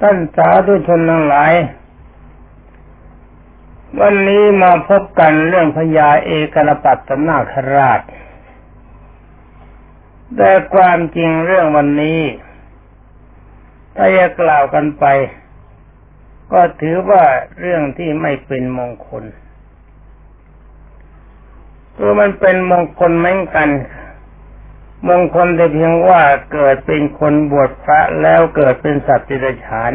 ท่านสาธุชนทั้งหลาย วันนี้มาพบกันเรื่องพญาเอกรปัตตนาคราช แต่ความจริงเรื่องวันนี้ ถ้าจะกล่าวกันไป ก็ถือว่าเรื่องที่ไม่เป็นมงคลตัวมันเป็นมงคลเหมือนกัน มงคลแต่เพียงว่าเกิดเป็นคนบวชพระแล้วเกิดเป็นสัตว์ติรฉาน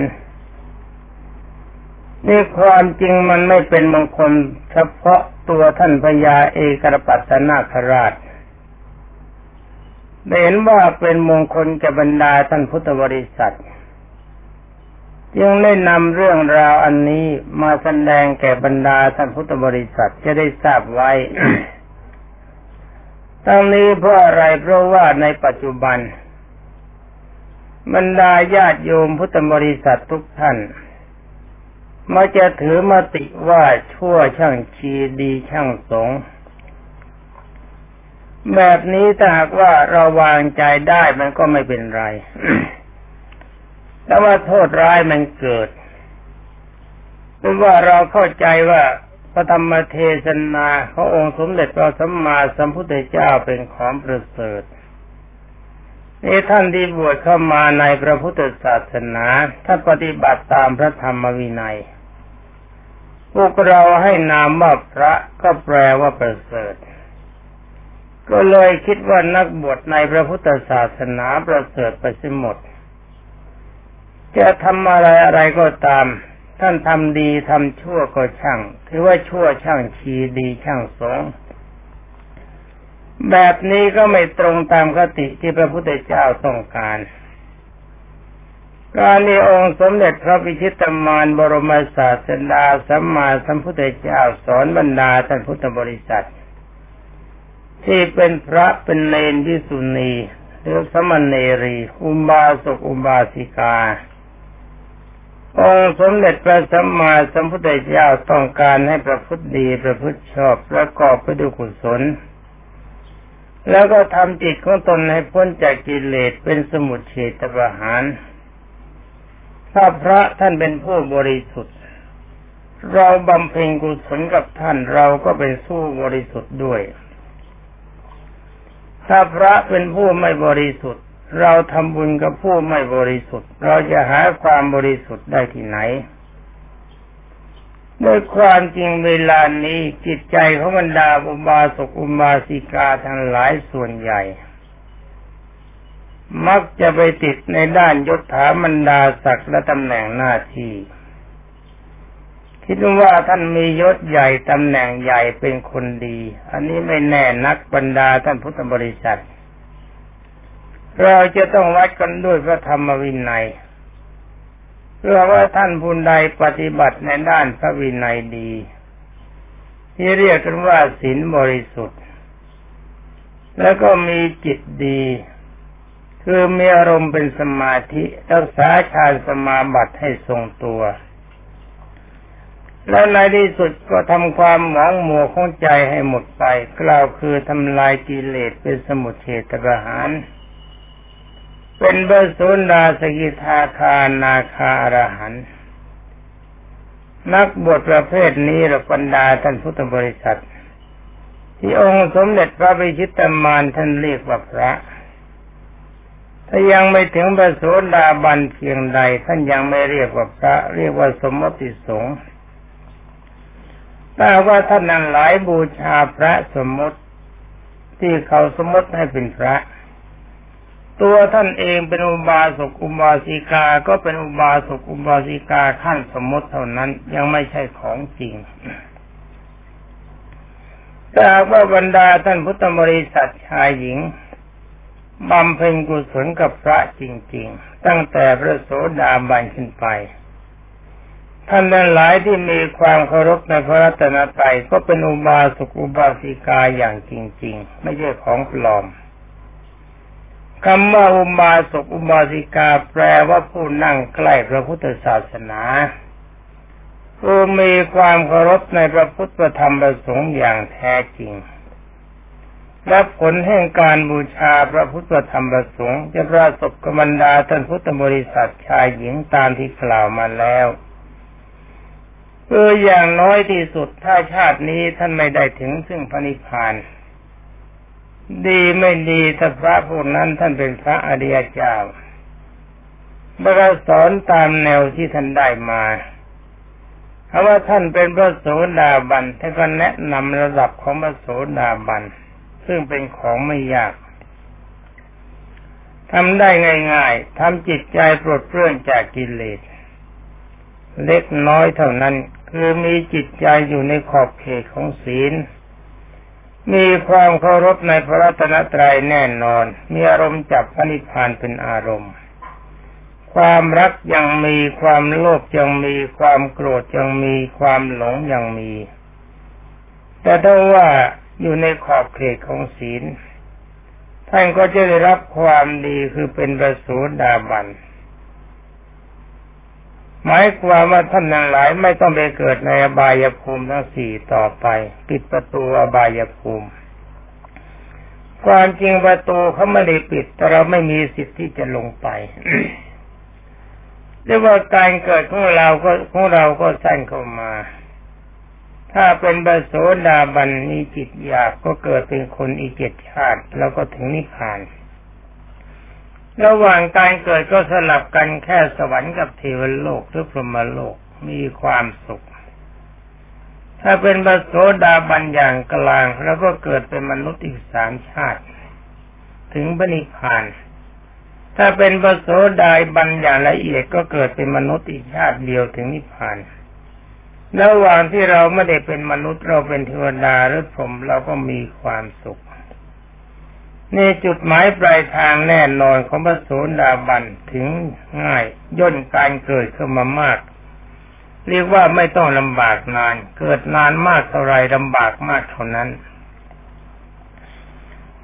นี่ความจริงมันไม่เป็นมงคลเฉพาะตัวท่านพญาเอกรปัตนาคราชเห็นว่าเป็นมงคลแก่บรรดาท่านพุทธบริษัทจึงได้นำเรื่องราวอันนี้มาแสดงแก่บรรดาท่านพุทธบริษัทจะได้ทราบไว้ ทั้งนี้เพราะอะไรเพราะว่าในปัจจุบันบรรดาญาติโยมพุทธบริษัททุกท่านมาจะถือมติว่าชั่วช่างชีดีช่างสง แบบนี้ถ้าหากว่าเราวางใจได้มันก็ไม่เป็นไร แต่ว่าโทษร้ายมันเกิดเพราะว่าเราเข้าใจว่า พระธรรมเทศนาขององค์สมเด็จพระสัมมาสัมพุทธเจ้าเป็นของประเสริฐนี่ท่านที่บวชเข้ามาในพระพุทธศาสนาถ้าปฏิบัติตามพระธรรมวินัย พวกเราให้นามว่าพระก็แปลว่าประเสริฐ ก็เลยคิดว่านักบวชในพระพุทธศาสนาประเสริฐไปสิหมด จะทำอะไรอะไรก็ตาม ท่านทำดีทำชั่วก็ช่าง ถือว่าชั่วช่างชีดีช่างสงแบบนี้ก็ไม่ตรงตามคติที่พระพุทธเจ้าต้องการการนี้องค์สมเด็จพระพิชิตมารบรมศาสดาสัมมาสัมพุทธเจ้าสอนบรรดาท่านพุทธบริษัท ที่เป็นพระเป็นเลนที่สุนีหรือสมณเนรี อุบาสกอุบาสิกา องค์สมเด็จพระสัมมาสัมพุทธเจ้าต้องการให้ประพฤติดีประพฤติชอบประกอบไปด้วยกุศล แล้วก็ทำจิตของตนให้พ้นจากกิเลสเป็นสมุทเฉตประหาร ถ้าพระท่านเป็นผู้บริสุทธิ์ เราบำเพ็ญกุศลกับท่านเราก็เป็นสู้บริสุทธิ์ด้วย ถ้าพระเป็นผู้ไม่บริสุทธิ์ เราทำบุญกับผู้ไม่บริสุทธิ์ เราจะหาความบริสุทธิ์ได้ที่ไหนด้วยความจริงเวลานี้จิตใจของบรรดาอุบาสกอุบาสิกาทั้งหลายส่วนใหญ่ มักจะไปติดในด้านยศถาบรรดาศักดิ์และตำแหน่งหน้าที่ คิดว่าท่านมียศใหญ่ตำแหน่งใหญ่เป็นคนดี อันนี้ไม่แน่นักบรรดาท่านพุทธบริษัท เราจะต้องวัดกันด้วยพระธรรมวินัยเพื่อว่าท่านผู้ใดปฏิบัติในด้านพระวินัยดี ที่เรียกกันว่าศีลบริสุทธิ์ แล้วก็มีจิตดี คือมีอารมณ์เป็นสมาธิรักษาฌานสมาบัติให้ทรงตัว แล้วในที่สุดก็ทำความหมองมัวของใจให้หมดไป กล่าวคือทำลายกิเลสเป็นสมุทเฉตประหาร เป็นเบสุนดาสกิทาคานาคาอรหันนักบวชประเภทนี้หรือบรรดาท่านพุทธบริษัท ที่องค์สมเด็จพระบิชิตมานท่านเรียกว่าพระ ถ้ายังไม่ถึงเบสุนดาบันเพียงใด ท่านยังไม่เรียกว่าพระ เรียกว่าสมมติสงฆ์แต่ว่าท่านนั้นหลายบูชาพระสมมติที่เขาสมมติให้เป็นพระ ตัวท่านเองเป็นอุบาสกอุบาสิกา ก็เป็นอุบาสกอุบาสิกาขั้นสมมติเท่านั้นยังไม่ใช่ของจริงแต่ว่าบรรดาท่านพุทธบริษัทชายหญิงบำเพ็ญกุศลกับพระจริง ๆ ตั้งแต่พระโสดาบันขึ้นไป ท่านนั้นหลายที่มีความเคารพในพระรัตนตรัยก็เป็นอุบาสกอุบาสิกาอย่างจริง ๆ ไม่ใช่ของปลอม คำว่าอุบาสกอุบาสิกาแปลว่าผู้นั่งใกล้พระพุทธศาสนาผู้มีความเคารพในพระพุทธธรรมประสงค์อย่างแท้จริง และผลแห่งการบูชาพระพุทธธรรมประสงค์จะประสบกบรรดาท่านพุทธบริษัทชายหญิงตามที่กล่าวมาแล้วเอออย่างน้อยที่สุดถ้าชาตินี้ท่านไม่ได้ถึงซึ่งพระนิพพาน ดีไม่ดีถ้าพระพวกนั้นท่านเป็นพระอริยเจ้าเมื่อสอนตามแนวที่ท่านได้มาเพราะว่าท่านเป็นพระโสดาบันท่านก็แนะนำระดับของพระโสดาบัน ซึ่งเป็นของไม่ยากทำได้ง่ายๆทำจิตใจปลดเปลื้องจากกิเลส เล็กน้อยเท่านั้น คือมีจิตใจอยู่ในขอบเขตของศีล มีความเคารพในพระรัตนตรัยแน่นอน มีอารมณ์จับพระนิพพานเป็นอารมณ์ ความรักยังมีความโลภยังมีความโกรธยังมีความหลงยังมี แต่ถ้าว่าอยู่ในขอบเขตของศีล ท่านก็จะได้รับความดีคือเป็นประสูดาบัน หมายความว่าท่านทั้งหลายไม่ต้องไปเกิดในอบายภูมิทั้งสี่ต่อไป ปิดประตูอบายภูมิ ความจริงประตูเขาไม่ได้ปิด แต่เราไม่มีสิทธิ์ที่จะลงไปเรียกว่าการเกิดของเราก็ของเราก็สั้นเข้ามา ถ้าเป็นบโสดาบันมีจิตอยากก็เกิดเป็นคนอีกเจ็ดชาติ แล้วก็ถึงนิพพาน ระหว่างการเกิดก็สลับกันแค่สวรรค์กับเทวโลกหรือพรหมโลกมีความสุข ถ้าเป็นบโสดาบันอย่างกลาง แล้วก็เกิดเป็นมนุษย์อีกสามชาติ ถึงบนิพาน ถ้าเป็นบโสดาบันอย่างละเอียดก็เกิดเป็นมนุษย์อีกชาติเดียวถึงนิพพานระหว่างที่เราไม่ได้เป็นมนุษย์เราเป็นเทวดาหรือพรหมเราก็มีความสุข นี่จุดหมายปลายทางแน่นอนของพระโสดาบันถึงง่ายย่นการเกิดขึ้นมามาก เรียกว่าไม่ต้องลำบากนาน เกิดนานมากเท่าไรลำบากมากเท่านั้น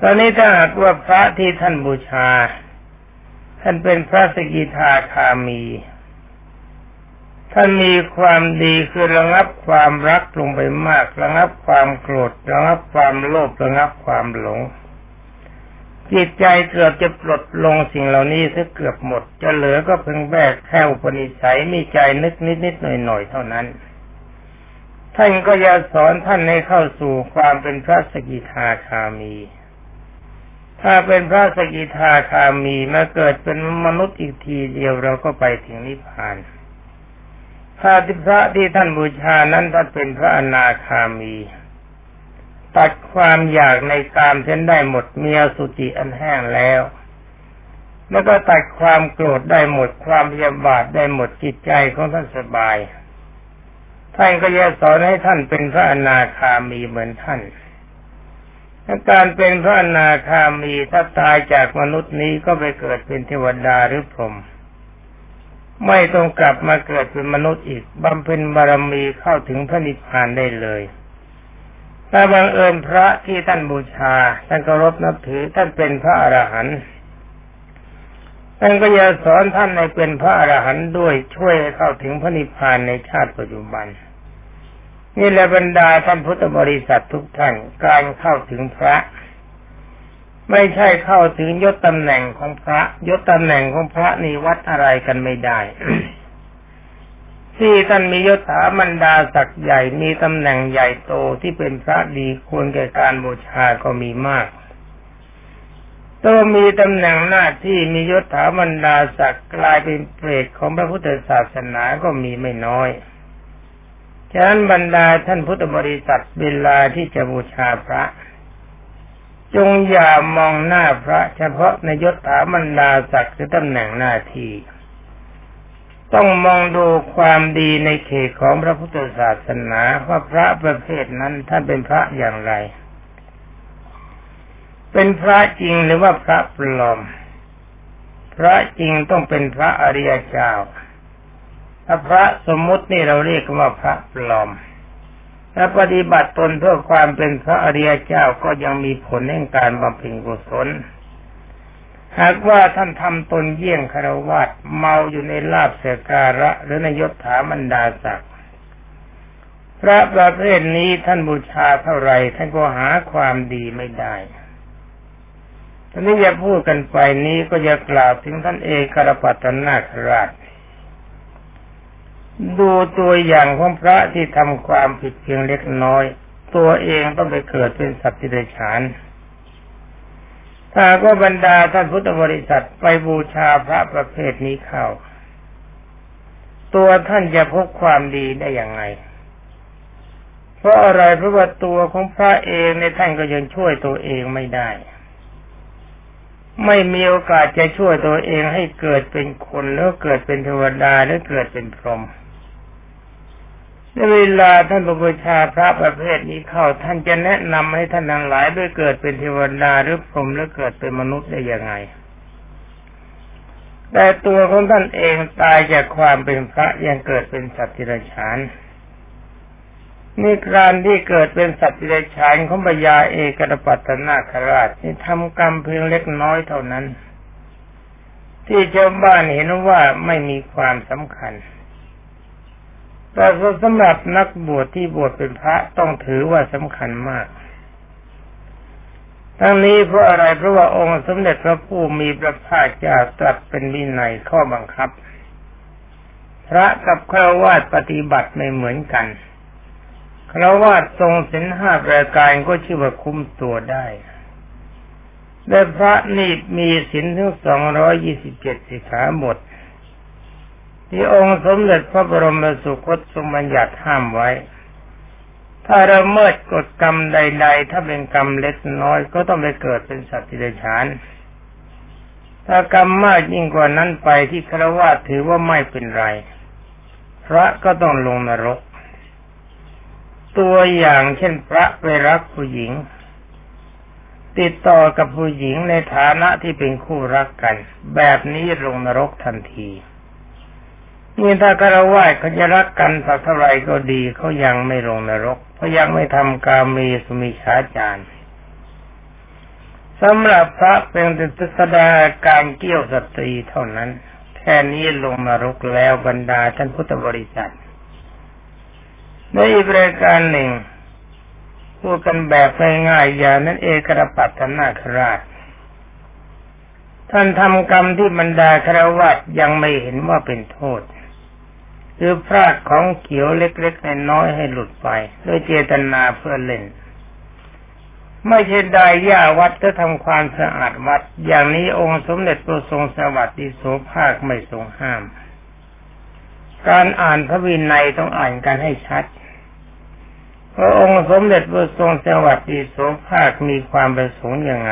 ตอนนี้ถ้าหากว่าพระที่ท่านบูชา ท่านเป็นพระสกิทาคามี ท่านมีความดีคือระงับความรักลงไปมาก ระงับความโกรธระงับความโลภระงับความหลง จิตใจเกือบจะปลดลงสิ่งเหล่านี้ซะเกือบหมด จะเหลือก็เพียงแบกแค่อุปนิสัยมีใจนึกนิดนิดหน่อยหน่อยเท่านั้น ท่านก็จะสอนท่านให้เข้าสู่ความเป็นพระสกิทาคามี ถ้าเป็นพระสกิทาคามีมาเกิดเป็นมนุษย์อีกทีเดียวเราก็ไปถึงนิพพานถ้าที่พระที่ท่านบูชานั้นท่านเป็นพระอนาคามี ตัดความอยากในกามเส้นได้หมดเมียสุจิอันแห้งแล้ว แล้วก็ตัดความโกรธได้หมดความพยาบาทได้หมดจิตใจของท่านสบาย ท่านก็จะสอนให้ท่านเป็นพระอนาคามีเหมือนท่านการเป็นพระอนาคามีถ้าตายจากมนุษย์นี้ก็ไปเกิดเป็นเทวดาหรือพรหมไม่ต้องกลับมาเกิดเป็นมนุษย์อีกบำเพ็ญบารมีเข้าถึงพระนิพพานได้เลย ถ้าบังเอิญพระที่ท่านบูชา ท่านเคารพนับถือ ท่านเป็นพระอรหันต์ท่านก็จะสอนท่านในเป็นพระอรหันต์ด้วยช่วยเข้าถึงพระนิพพานในชาติปัจจุบัน นี่แหละบรรดาท่านพุทธบริษัททุกท่านการเข้าถึงพระ ไม่ใช่เข้าถึงยศตำแหน่งของพระ ยศตำแหน่งของพระนี่วัดอะไรกันไม่ได้ ที่ท่านมียศถามันดาศักดิ์ใหญ่มีตำแหน่งใหญ่โตที่เป็นพระดีควรแก่การบูชาก็มีมากตัวมีตำแหน่งหน้าที่มียศถามันดาศักดิ์กลายเป็นเปรตของพระพุทธศาสนาก็มีไม่น้อย ฉะนั้นบรรดาท่านพุทธบริษัทเวลาที่จะบูชาพระ จงอย่ามองหน้าพระ เฉพาะในยศถามันดาศักดิ์หรือตำแหน่งหน้าที่ ต้องมองดูความดีในเขตของพระพุทธศาสนาว่าพระประเภทนั้นท่านเป็นพระอย่างไร เป็นพระจริงหรือว่าพระปลอม พระจริงต้องเป็นพระอริยเจ้าถ้าพระสมมุตินี่เราเรียกว่าพระปลอมถ้าปฏิบัติตนเพื่อความเป็นพระอริยเจ้าก็ยังมีผลแห่งการบำเพ็ญกุศล หากว่าท่านทำตนเยี่ยงคารวะเมาอยู่ในลาบเสการะ หรือในยศถามันดาศักดิ์พระประเภทนี้ท่านบูชาเท่าไรท่านก็หาความดีไม่ได้ตอนนี้จะพูดกันไปนี้ก็จะกล่าวถึงท่านเอกรปัตนาคราช ดูตัวอย่างของพระที่ทำความผิดเพียงเล็กน้อย ตัวเองต้องไปเกิดเป็นสัตว์ที่เดชาน ถ้าก็บรรดาท่านพุทธบริษัทไปบูชาพระประเภทนี้เข้า ตัวท่านจะพบความดีได้อย่างไงเพราะอะไรเพราะว่าตัวของพระเองในท่านก็ยังช่วยตัวเองไม่ได้ ไม่มีโอกาสจะช่วยตัวเองให้เกิดเป็นคนหรือเกิดเป็นเทวดาหรือเกิดเป็นพรหม ในเวลาท่านบูชาพระประเภทนี้เข้าท่านจะแนะนำให้ท่านทั้งหลายด้วยเกิดเป็นเทวดาหรือพรหมหรือเกิดเป็นมนุษย์ได้ยังไง แต่ตัวของท่านเองตายจากความเป็นพระยังเกิดเป็นสัตว์ทิรชานนี่การที่เกิดเป็นสัตว์เดรัจฉานของบยาเอกรปัตนาคราชนี่ทำกรรมเพียงเล็กน้อยเท่านั้น ที่ชาวบ้านเห็นว่าไม่มีความสำคัญ แต่สำหรับนักบวชที่บวชเป็นพระต้องถือว่าสำคัญมาก ทั้งนี้เพราะอะไรเพราะว่าองค์สมเด็จพระผู้มีพระภาคเจ้าตรัสเป็นวินัยข้อบังคับ พระกับฆราวาสปฏิบัติไม่เหมือนกันคราวาสทรงสินห้าประการก็ชื่อว่าคุ้มตัวได้และพระนี่มีสินถึงสองร้อยยี่สิบเจ็ดสิขาหมด ที่องค์สมเด็จพระบรมสุคตทรงบัญญัติห้ามไว้ ถ้าเราเมิดกฎกรรมใด ๆ ถ้าเป็นกรรมเล็กน้อยก็ต้องไปเกิดเป็นสัตว์ที่เดชาน ถ้ากรรมมากยิ่งกว่านั้นไปที่คราวาสถือว่าไม่เป็นไร พระก็ต้องลงนรก ตัวอย่างเช่นพระไปรักผู้หญิง ติดต่อกับผู้หญิงในฐานะที่เป็นคู่รักกัน แบบนี้ลงนรกทันที นี่ถ้าคารวะเขาจะรักกันสักเท่าไรก็ดีเขายังไม่ลงนรกเพราะยังไม่ทำกามีสุมิชาจารสำหรับพระเป็นติสดาการเกี่ยวสตรีเท่านั้น แค่นี้ลงนรกแล้วบรรดาท่านพุทธบริษัทในอีกรายการหนึ่งพูดกันแบบง่ายๆอย่างนั้นเอกรปัตนาคราช ท่านทำกรรมที่บรรดาครวัตยังไม่เห็นว่าเป็นโทษ คือพลาดของเขียวเล็กๆน้อยๆให้หลุดไปด้วยเจตนาเพื่อเล่น ไม่ใช่ได้ย่าวัดจะทำความสะอาดวัด อย่างนี้องค์สมเด็จพระทรงสวัสดิโสภาคไม่ทรงห้าม การอ่านพระวินัยต้องอ่านกันให้ชัดพระองค์สมเด็จพระทรงสวัสดีโสภาคมีความประสงค์ยังไง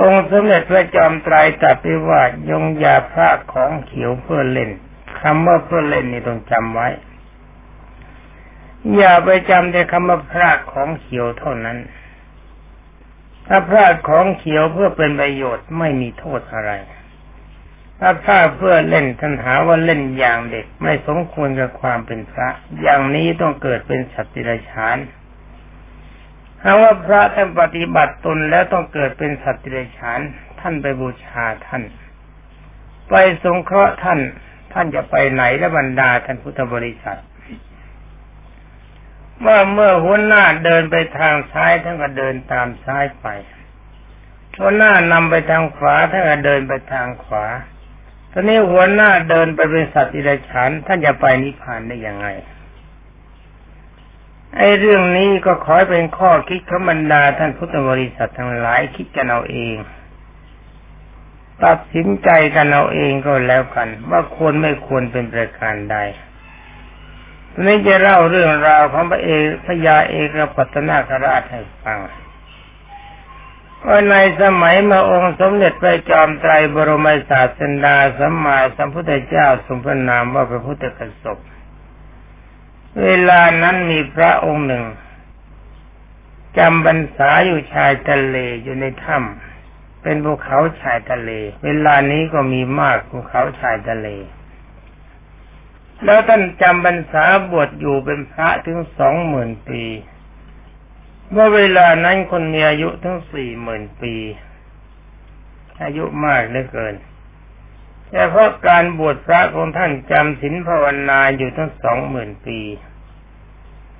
องค์สมเด็จพระจอมไตรตรัสไปว่า ยงยาพระของเขียวเพื่อเล่น คำว่าเพื่อเล่นนี่ต้องจำไว้ อย่าไปจำแต่คำว่าพระของเขียวเท่านั้น ถ้าพระของเขียวเพื่อเป็นประโยชน์ไม่มีโทษอะไร ถ้าถ้าเพื่อเล่นท่านหาว่าเล่นอย่างเด็กไม่สมควรกับความเป็นพระ อย่างนี้ต้องเกิดเป็นสัตว์ดิรัจฉานหาว่าพระท่านปฏิบัติตนแล้วต้องเกิดเป็นสัตว์ดิรัจฉานท่านไปบูชาท่าน ไปสงเคราะห์ท่าน ท่านจะไปไหนและบรรดาท่านพุทธบริษัทว่าเมื่อหัวหน้าเดินไปทางซ้ายท่านก็เดินตามซ้ายไปหัวหน้านำไปทางขวาท่านก็เดินไปทางขวาตอนนี้หัวหน้าเดินไปเป็นสัตว์อิรฉานท่านจะไปนิพพานได้ยังไง ไอ้เรื่องนี้ก็ขอเป็นข้อคิดขบรรดาท่านพุทธบริษัททั้งหลายคิดกันเอาเอง ตัดสินใจกันเอาเองก็แล้วกัน ว่าควรไม่ควรเป็นประการใดนี้จะเล่าเรื่องราวของพระเอกพระยาเอกปัตนาคราชให้ฟังว่าในสมัยมาองค์สมเด็จพระจอมไตรบรมศาสดาสัมมาสัมพุทธเจ้าทรงพระนามว่าพระพุทธกสบเวลานั้นมีพระองค์หนึ่งจำบรรษาอยู่ชายทะเลอยู่ในถ้ำ เป็นภูเขาชายทะเล เวลานี้ก็มีมากภูเขาชายทะเล แล้วท่านจำบรรษาบวชอยู่เป็นพระถึงสองหมื่นปี เมื่อเวลานั้นคนมีอายุทั้งสี่หมื่นปี อายุมากเหลือเกิน แต่เพราะการบวชพระของท่านจำศีลภาวนาอยู่ทั้งสองหมื่นปี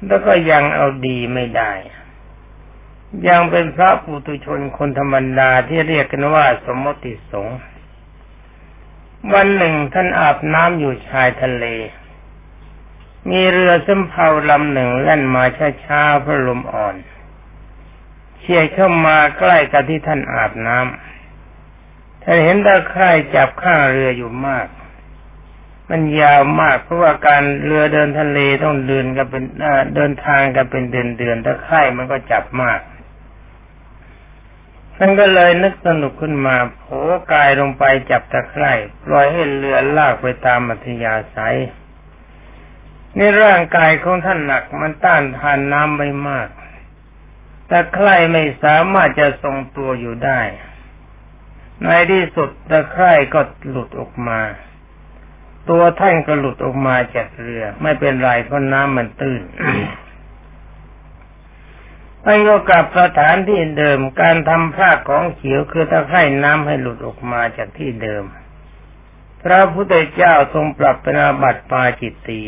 แล้วก็ยังเอาดีไม่ได้ ยังเป็นพระปุตุชนคนธรรมดาที่เรียกกันว่าสมมติสงฆ์วันหนึ่งท่านอาบน้ำอยู่ชายทะเล มีเรือสำเภาลำหนึ่งแล่นมาช้าๆเพราะลมอ่อนเฉียเข้ามาใกล้กับที่ท่านอาบน้ำท่านเห็นตะไคร่จับข้างเรืออยู่มาก มันยาวมากเพราะว่าการเรือเดินทะเลต้องเดินกันเป็นเดินทางกันเป็นเดือนๆตะไคร่มันก็จับมาก ท่านก็เลยนึกสนุกขึ้นมาโผกายลงไปจับตะไคร่ปล่อยให้เรือลากไปตามมัธยาศัยในร่างกายของท่านหนักมันต้านทานน้ำไม่มากตะไคร่ไม่สามารถจะทรงตัวอยู่ได้ ในที่สุดตะไคร่ก็หลุดออกมา ตัวท่านก็หลุดออกมาจากเรือ ไม่เป็นไรเพราะน้ำมันตื้น ท่านก็กลับสถานที่เดิม การทำผ้าของเขียวคือตะไคร่น้ำให้หลุดออกมาจากที่เดิม พระพุทธเจ้าทรงปรับเป็นอาบัติปาจิตตี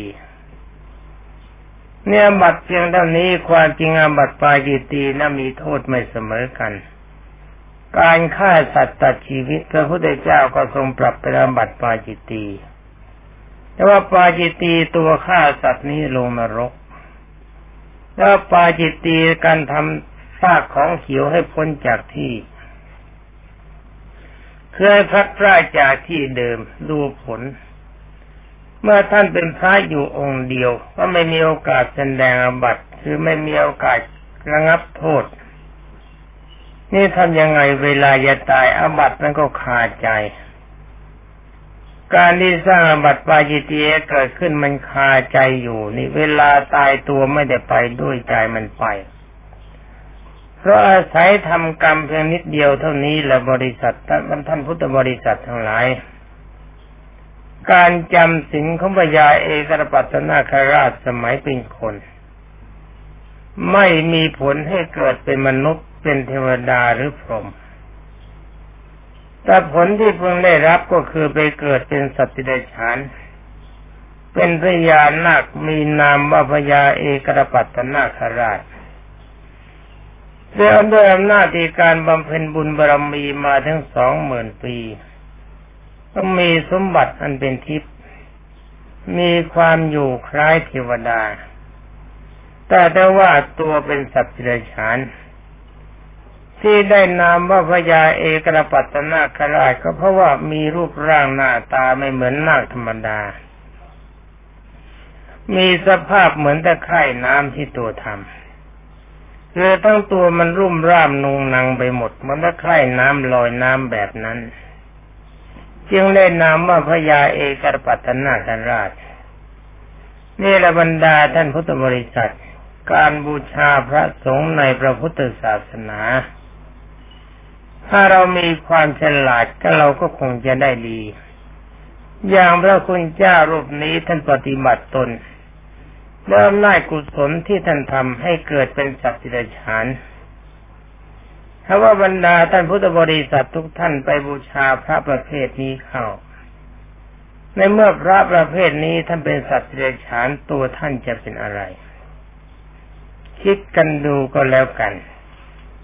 เนี่ยบัตรเพียงเท่านี้ความจริงอาบัติปาจิตตีนะมีโทษไม่เสมอกัน การฆ่าสัตว์ตัดชีวิตพระพุทธเจ้าก็ทรงปรับเป็นอาบัติปาจิตตีแต่ว่าปาจิตตีตัวฆ่าสัตว์นี้ลงนรก แล้วปาจิตตีการทำซากของเขียวให้พ้นจากที่เคยพักพระจากที่เดิมดูผล เมื่อท่านเป็นพระอยู่องค์เดียว ก็ไม่มีโอกาสแสดงอบัตคือไม่มีโอกาสระงับโทษ นี่ทำยังไงเวลาจะตายอบัตนั้นก็คาใจ การที่สร้างบัตรปาจิตีเกิดขึ้นมันคาใจอยู่นี่เวลาตายตัวไม่ได้ไปด้วยใจมันไป เพราะอาศัยทำกรรมเพียงนิดเดียวเท่านี้และบริษัทท่านท่านพุทธบริษัททั้งหลาย การจำสินของพญาเอกรปัตนาคราชสมัยเป็นคน ไม่มีผลให้เกิดเป็นมนุษย์เป็นเทวดาหรือพรหม แต่ผลที่เพิ่งได้รับก็คือไปเกิดเป็นสัตว์เดรัจฉานเป็นพญานาคมีนามว่าพญาเอกรปัตตนาคราชด้วยอำนาจที่การบำเพ็ญบุญบารมีมาทั้งสองหมื่นปี ก็มีสมบัติอันเป็นทิพย์มีความอยู่คล้ายเทวดา แต่ได้ว่าตัวเป็นสัตว์เดรัจฉาน ที่ได้นามว่าพญาเอกรปัตตนาคราชก็เพราะว่ามีรูปร่างหน้าตาไม่เหมือนนาคธรรมดา มีสภาพเหมือนตะไคร่น้ำที่ตัวทำคือทั้งตัวมันรุ่มร่ามนุงนังไปหมดเหมือนตะไคร่น้ำลอยน้ำแบบนั้น จึงได้นามว่าพญาเอกรปัตตนาคราชนี่ละบรรดาท่านพุทธบริษัท การบูชาพระสงฆ์ในพระพุทธศาสนา ถ้าเรามีความฉลาดก็เราก็คงจะได้ดี อย่างพระคุณเจ้ารูปนี้ท่านปฏิบัติตนเริ่มน่กุศลที่ท่านทำให้เกิดเป็นสัตว์ดิรฉานถ้าว่าบรรดาท่านพุทธบริษัททุกท่านไปบูชาพระประเภทนี้เข้า ในเมื่อพระประเภทนี้ท่านเป็นสัตว์ดิรฉานตัวท่านจะเป็นอะไร คิดกันดูก็แล้วกัน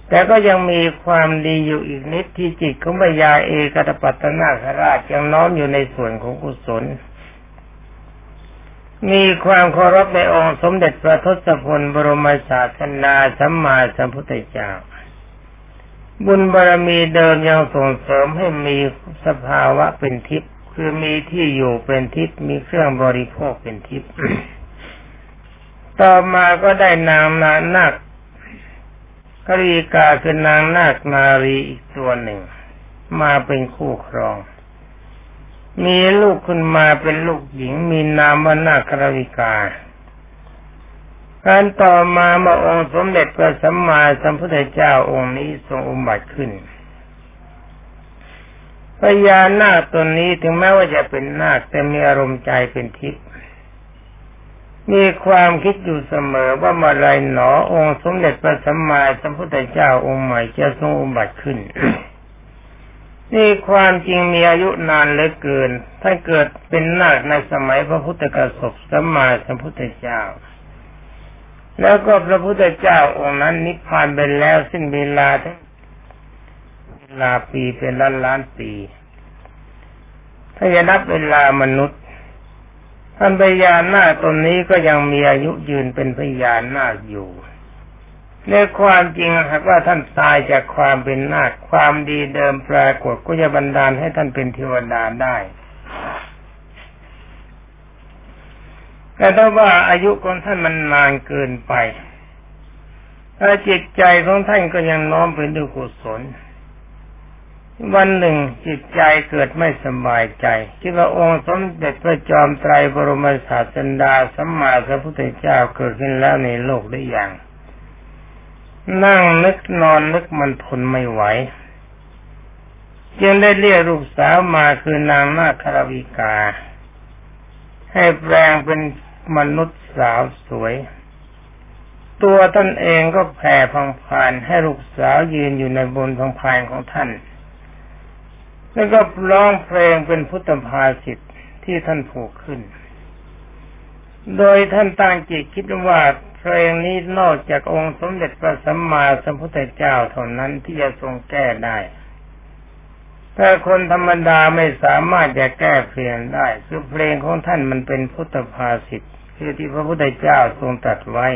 แต่ก็ยังมีความดีอยู่อีกนิดที่จิตของพญาเอกตปัตตนาคราชยังน้อมอยู่ในส่วนของกุศล มีความเคารพในองค์สมเด็จพระทศพลบรมศาสนาสัมมาสัมพุทธเจ้า บุญบารมีเดิมยังส่งเสริมให้มีสภาวะเป็นทิพย์คือมีที่อยู่เป็นทิพย์มีเครื่องบริโภคเป็นทิพย์ต่อมาก็ได้นามนานัก กรีกาคือนางนาคนารีอีกตัวหนึ่ง มาเป็นคู่ครอง มีลูกคุณมาเป็นลูกหญิงมีนามว่านาคราวิกาการต่อมามาองค์สมเด็จพระสัมมาสัมพุทธเจ้าองค์นี้ทรงอุบัติขึ้นพญานาคตนนี้ถึงแม้ว่าจะเป็นนาคแต่มีอารมณ์ใจเป็นทิพย์ มีความคิดอยู่เสมอว่าเมื่อไรหนอองค์สมเด็จพระสัมมาสัมพุทธเจ้าองค์ใหม่จะทรงอุบัติขึ้น นี่ความจริงมีอายุนานเหลือเกินท่าเกิดเป็นนาคในสมัยพระพุทธกสบสัมมาสัมพุทธเจ้า แล้วก็พระพุทธเจ้าองค์นั้นนิพพานไปแล้วสิ้นเวลาทั้งเวลาปีเป็นล้านล้านปี ถ้าจะนับเวลามนุษย์ ท่านพญานาคตนนี้ก็ยังมีอายุยืนเป็นพญานาคอยู่ในความจริงหากว่าท่านตายจากความเป็นนาคความดีเดิมปรากฏก็จะบันดาลให้ท่านเป็นเทวดาได้แต่ถ้าว่าอายุของท่านมันนานเกินไปถ้าจิตใจของท่านก็ยังน้อมไปด้วยกุศล วันหนึ่งจิตใจเกิดไม่สบายใจ คิดว่าองค์สมเด็จพระจอมไตรบรมศาสดาสัมมาสัมพุทธเจ้าเกิดขึ้นแล้วในโลกได้อย่างนั่งนึกนอนนึกมันทนไม่ไหวจึงได้เรียกลูกสาวมาคือนางนาคารวิกา ให้แปลงเป็นมนุษย์สาวสวย ตัวตนเองก็แผ่พังพานให้ลูกสาวยืนอยู่ในบนพังพานของท่าน แล้วก็ร้องเพลงเป็นพุทธภาษิตที่ท่านผูกขึ้น โดยท่านตั้งจิตคิดว่าเพลงนี้นอกจากองค์สมเด็จพระสัมมาสัมพุทธเจ้าเท่านั้นที่จะทรงแก้ได้ แต่คนธรรมดาไม่สามารถจะแก้เพลงได้ คือเพลงของท่านมันเป็นพุทธภาษิตคือที่พระพุทธเจ้าทรงตรัสไว้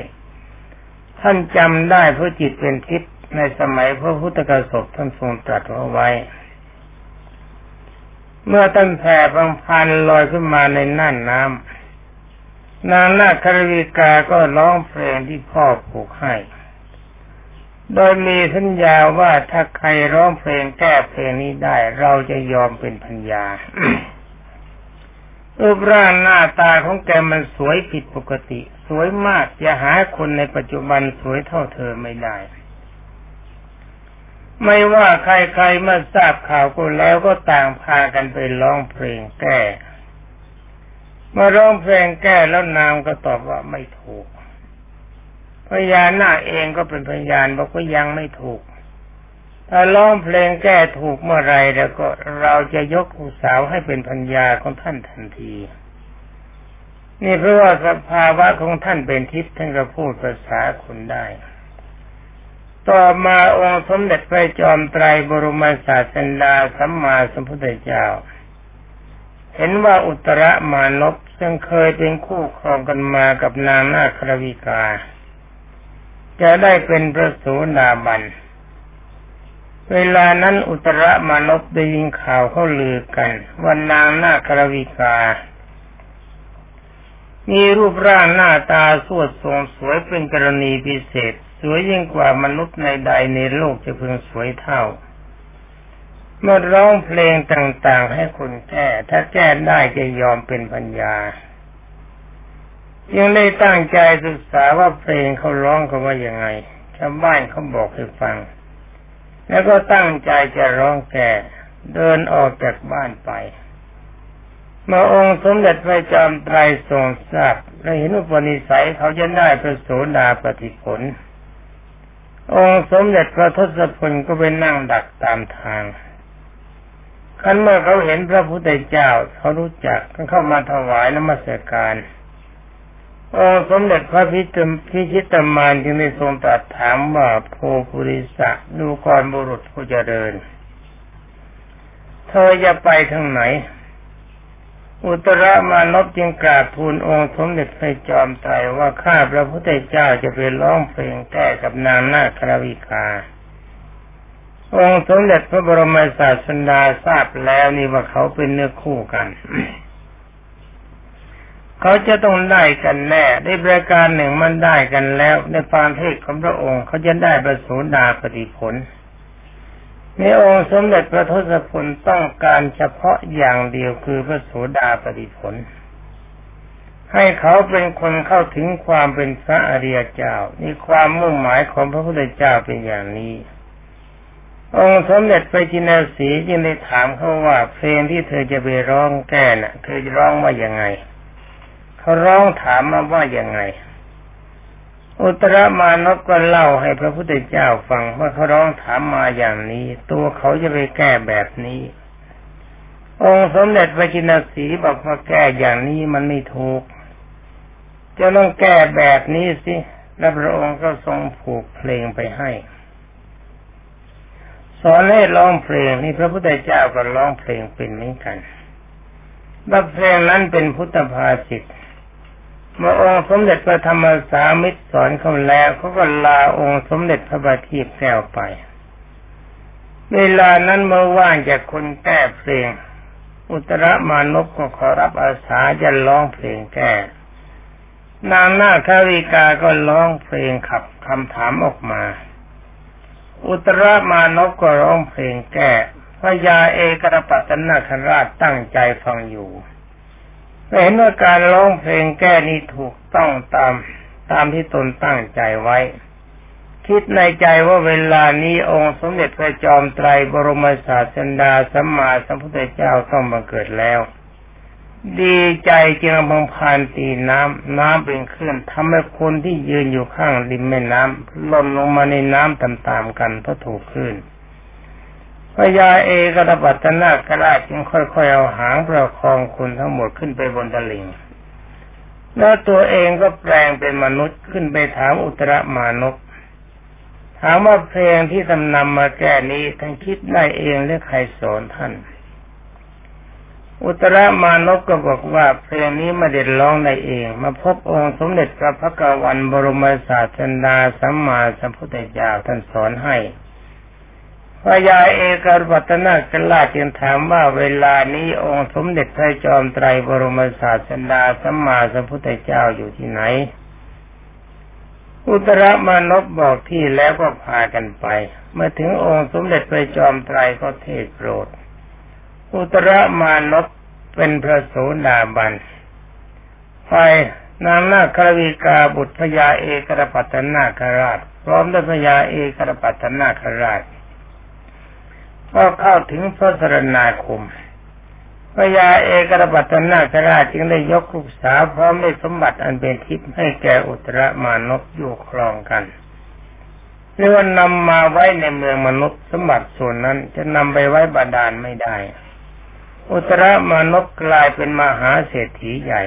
ท่านจำได้เพราะจิตเป็นทิพย์ในสมัยพระพุทธกสบท่านทรงตรัสเอาไว้ เมื่อต้นแผ่พังพันลอยขึ้นมาในน่านน้ำนางนาคารวิกาก็ร้องเพลงที่พ่อผูกให้ โดยมีสัญญาว่าถ้าใครร้องเพลงแก้เพลงนี้ได้ เราจะยอมเป็นพัญญารูปร่างหน้าตาของแกมันสวยผิดปกติ สวยมากจะหาคนในปัจจุบันสวยเท่าเธอไม่ได้ ไม่ว่าใครๆมาทราบข่าวก็แล้วก็ต่างพากันไปร้องเพลงแก้มาร้องเพลงแก้แล้วนางก็ตอบว่าไม่ถูกพยานหน้าเองก็เป็นพยานบอกว่ายังไม่ถูก ถ้าร้องเพลงแก้ถูกเมื่อไรแล้วก็เราจะยกผู้สาวให้เป็นพัญญาของท่านทันที นี่เพราะว่าสภาวะของท่านเป็นทิพย์ท่านก็พูดภาษาคนได้ ต่อมาองค์สมเด็จพระจอมไตรบรมศาสดาสัมมาสัมพุทธเจ้า เห็นว่าอุตรมานพซึ่งเคยเป็นคู่ครองกันมากับนางนาครวิกา จะได้เป็นพระสูดาบัน เวลานั้นอุตรมานพได้ยินข่าวเขาลือกันว่านางนาครวิกามีรูปร่างหน้าตาสวดทรงสวยเป็นกรณีพิเศษ สวยยิ่งกว่ามนุษย์ในใดในโลกจะเพึงสวยเท่า เมื่อร้องเพลงต่างๆให้คนแก้ ถ้าแก้ได้จะยอมเป็นปัญญา ยังได้ตั้งใจศึกษาว่าเพลงเขาร้องเขาว่ายังไงชาวบ้านเขาบอกให้ฟัง แล้วก็ตั้งใจจะร้องแก่เดินออกจากบ้านไปมาองค์สมเด็จพระจอมไตรทรงทราบและเห็นอุปนิสัยเขาจะได้ประโสดาปฏิผล องค์สมเด็จพระทศพลก็ไปนั่งดักตามทางคันเมื่อเขาเห็นพระพุทธเจ้าเขารู้จักก็เข้ามาถวายนมัสการองค์สมเด็จพระพิจิพิชิตมานจึงได้ทรงตรัสถามว่าโพภูริสะดูกรบุรุษผู้เจริญ เธอจะไปทางไหน อุตรมานพจึงกราบทูลองค์สมเด็จพระจอมไตรว่าข้าพระพุทธเจ้าจะไปร้องเพลงแก้กับนางนาคราวิกา องค์สมเด็จพระบรมศาสดาทราบแล้วนี่ว่าเขาเป็นเนื้อคู่กัน เขาจะต้องได้กันแน่ได้ประการหนึ่งมันได้กันแล้ว ในความเทศของพระองค์เขาจะได้ประสูดาปฏิผล นองค์สมเด็จพระทศพลต้องการเฉพาะอย่างเดียวคือพระโสดาปฏิผล ให้เขาเป็นคนเข้าถึงความเป็นพระอริยเจ้านี่ความมุ่งหมายของพระพุทธเจ้าเป็นอย่างนี้ องค์สมเด็จพระจินสีจึงได้ถามเขาว่าเพลงที่เธอจะไปร้องแก้น่ะ เธอจะร้องว่ายังไง เขาร้องถามมาว่ายังไง อุตรมานพก็เล่าให้พระพุทธเจ้าฟังว่าเขาร้องถามมาอย่างนี้ ตัวเขาจะไปแก้แบบนี้ องค์สมเด็จพระจินสีบอกว่าแก้อย่างนี้มันไม่ถูกจะต้องแก้แบบนี้สิและพระองค์ก็ทรงผูกเพลงไปให้ สอนให้ร้องเพลงนี่พระพุทธเจ้าก็ร้องเพลงเป็นเหมือนกันว่าเพลงนั้นเป็นพุทธภาษิต เมื่อองค์สมเด็จพระธรรมสามิตรสอนเขาแล้วเขาก็ลาองค์สมเด็จพระบาทีแก้วไป เวลานั้นเมื่อว่างจากคนแก้เพลง อุตรมานพก็ขอรับอาสาจะร้องเพลงแก้นางนาคาวิกาก็ร้องเพลงขับคำถามออกมา อุตรมานพก็ร้องเพลงแก้พระยาเอกรปัตนาคราชตั้งใจฟังอยู่ เห็นว่าการร้องเพลงแก้นี้ถูกต้องตามตามที่ตนตั้งใจไว้ คิดในใจว่าเวลานี้องค์สมเด็จพระจอมไตรบรมศาสดาสัมมาสัมพุทธเจ้าต้องมาเกิดแล้ว ดีใจจึงบังพานตีน้ำน้ำเป็นคลื่นทำให้คนที่ยืนอยู่ข้างริมแม่น้ำล่นลงมาในน้ำตามๆกันเพราะถูกคลื่น พญาเอกระปัตนากราชจึงค่อยๆเอาหางประคองคุณทั้งหมดขึ้นไปบนตลิ่งแล้วตัวเองก็แปลงเป็นมนุษย์ขึ้นไปถามอุตรมานพถามว่าเพลงที่ทำนำมาแก้นี้ท่านคิดได้เองหรือใครสอนท่าน อุตรมานพก็บอกว่าเพลงนี้มาเด็ดร้องได้เอง มาพบองค์สมเด็จพระพักวันบรมศาสดาสัมมาสัมพุทธเจ้าท่านสอนให้ พระยาเอกรัตนกลาจึงถามว่าเวลานี้องค์สมเด็จพระจอมไตรบรมศาสดาสัมมาสัมพุทธเจ้าอยู่ที่ไหน อุตรมานพบอกที่แล้วก็พากันไป เมื่อถึงองค์สมเด็จพระจอมไตรก็เทศโปรด อุตรมานพเป็นพระโสดาบันไปนางนาครวีกาบุตรพญาเอกรปัตนาคราช พร้อมด้วยพญาเอกรปัตนาคราช ก็เข้าถึงพระสรณาคมพระยาเอกรบัตนาคราชจึงได้ยกลูกสาวพร้อมด้วยสมบัติอันเป็นทิพย์ให้แก่อุตรมานพอยู่ครองกันเรียกว่านำมาไว้ในเมืองมนุษย์สมบัติส่วนนั้นจะนำไปไว้บาดาลไม่ได้ อุตรมานพกลายเป็นมหาเศรษฐีใหญ่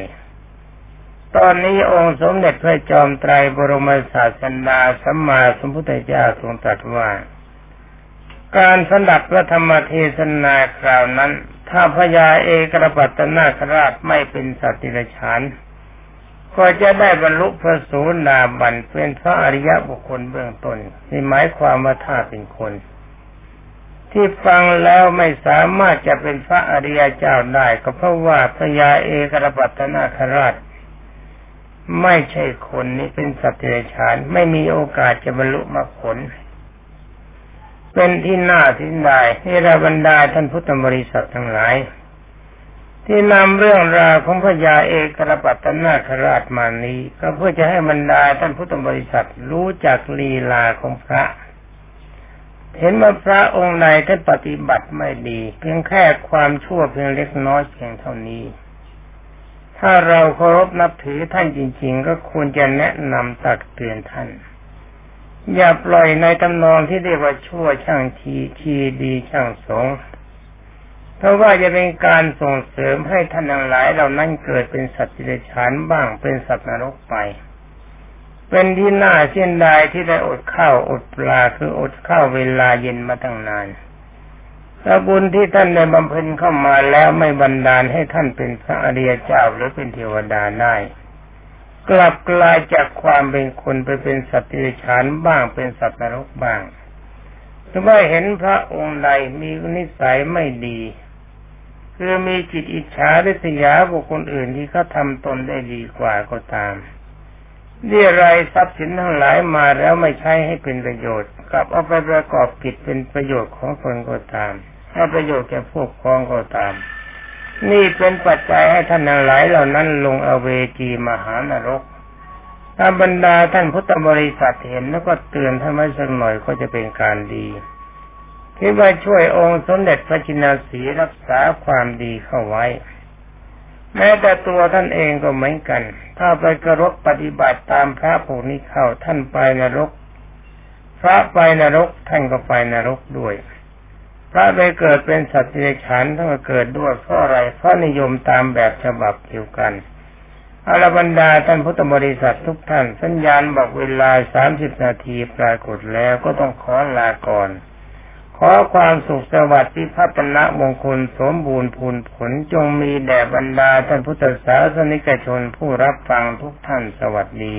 ตอนนี้องค์สมเด็จพระจอมไตรบรมศาสดาสัมมาสัมพุทธเจ้าทรงตรัสว่า การสดับพระธรรมเทศนาคราวนั้น ถ้าพญาเอกรปัตนาคราชไม่เป็นสัตติรฉานก็จะได้บรรลุพระสูนาบันเป็นพระอริยบุคคลเบื้องต้นนี่หมายความว่าถ้าเป็นคน ที่ฟังแล้วไม่สามารถจะเป็นพระอริยเจ้าได้ ก็เพราะว่าพญาเอกรปัตนาคราช ไม่ใช่คนนี่เป็นสัตว์เดรัจฉานไม่มีโอกาสจะบรรลุมรรคผล เป็นที่น่าทินได้ที่ราบรรดาท่านพุทธบริษัททั้งหลาย ที่นำเรื่องราวของพญาเอกรปัตนาคราชมานี้ ก็เพื่อจะให้บรรดาท่านพุทธบริษัทรู้จักลีลาของพระ เห็นว่าพระองค์ใดท่านปฏิบัติไม่ดี เพียงแค่ความชั่วเพียงเล็กน้อยเพียงเท่านี้ ถ้าเราเคารพนับถือท่านจริง ๆ ก็ควรจะแนะนำตักเตือนท่าน อย่าปล่อยในตำนองที่เรียกว่าชั่วช่างทีทีดีช่างสงเพราะว่าจะเป็นการส่งเสริมให้ท่านทั้งหลายเหล่านั้นเกิดเป็นสัตว์เรัจฉานบ้างเป็นสัตว์นรกไป เป็นที่น่าเสียดายที่ได้อดข้าวอดปลาคืออดข้าวเวลาเย็นมาตั้งนานถ้าบุญที่ท่านได้บำเพ็ญเข้ามาแล้วไม่บันดาลให้ท่านเป็นพระอริยเจ้าหรือเป็นเทวดาได้ กลับกลายจากความเป็นคนไปเป็นสัตว์ดิฉานบ้างเป็นสัตว์นรกบ้างหรือว่าเห็นพระองค์ใดมีนิสัยไม่ดีคือมีจิตอิจฉาริษยาบุคคลอื่นที่เขาทำตนได้ดีกว่าก็ตามเรียรายทรัพย์สินทั้งหลายมาแล้วไม่ใช้ให้เป็นประโยชน์ กลับเอาไปประกอบกิจเป็นประโยชน์ของตนก็ตามให้ประโยชน์แก่พวกพ้องก็ตาม นี่เป็นปัจจัยให้ท่านหลายเหล่านั้นลงอเวจีมหานรกถ้าบรรดาท่านพุทธบริษัทเห็นแล้วก็เตือนท่านไว้สักหน่อยก็จะเป็นการดีคิดว่าช่วยองค์สมเด็จพระจินาสีรักษาความดีเข้าไว้ แม้แต่ตัวท่านเองก็เหมือนกัน ถ้าไปกระรบปฏิบัติตามพระผู้นี้เข้าท่านไปนรก พระไปนรกท่านก็ไปนรกด้วย พระไปเกิดเป็นสัตว์เดรัจฉานต้องเกิดด้วยเพราะอะไรเพราะนิยมตามแบบฉบับเดียวกันอรบรรดาท่านพุทธบริษัททุกท่านสัญญาณบอกเวลาสามสิบนาทีปรากฏแล้วก็ต้องขอลาก่อน ขอความสุขสวัสดิ์ที่พัฒนมงคลสมบูรณ์พูนผลจงมีแด่บรรดาท่านพุทธศาสนิกชนผู้รับฟังทุกท่านสวัสดี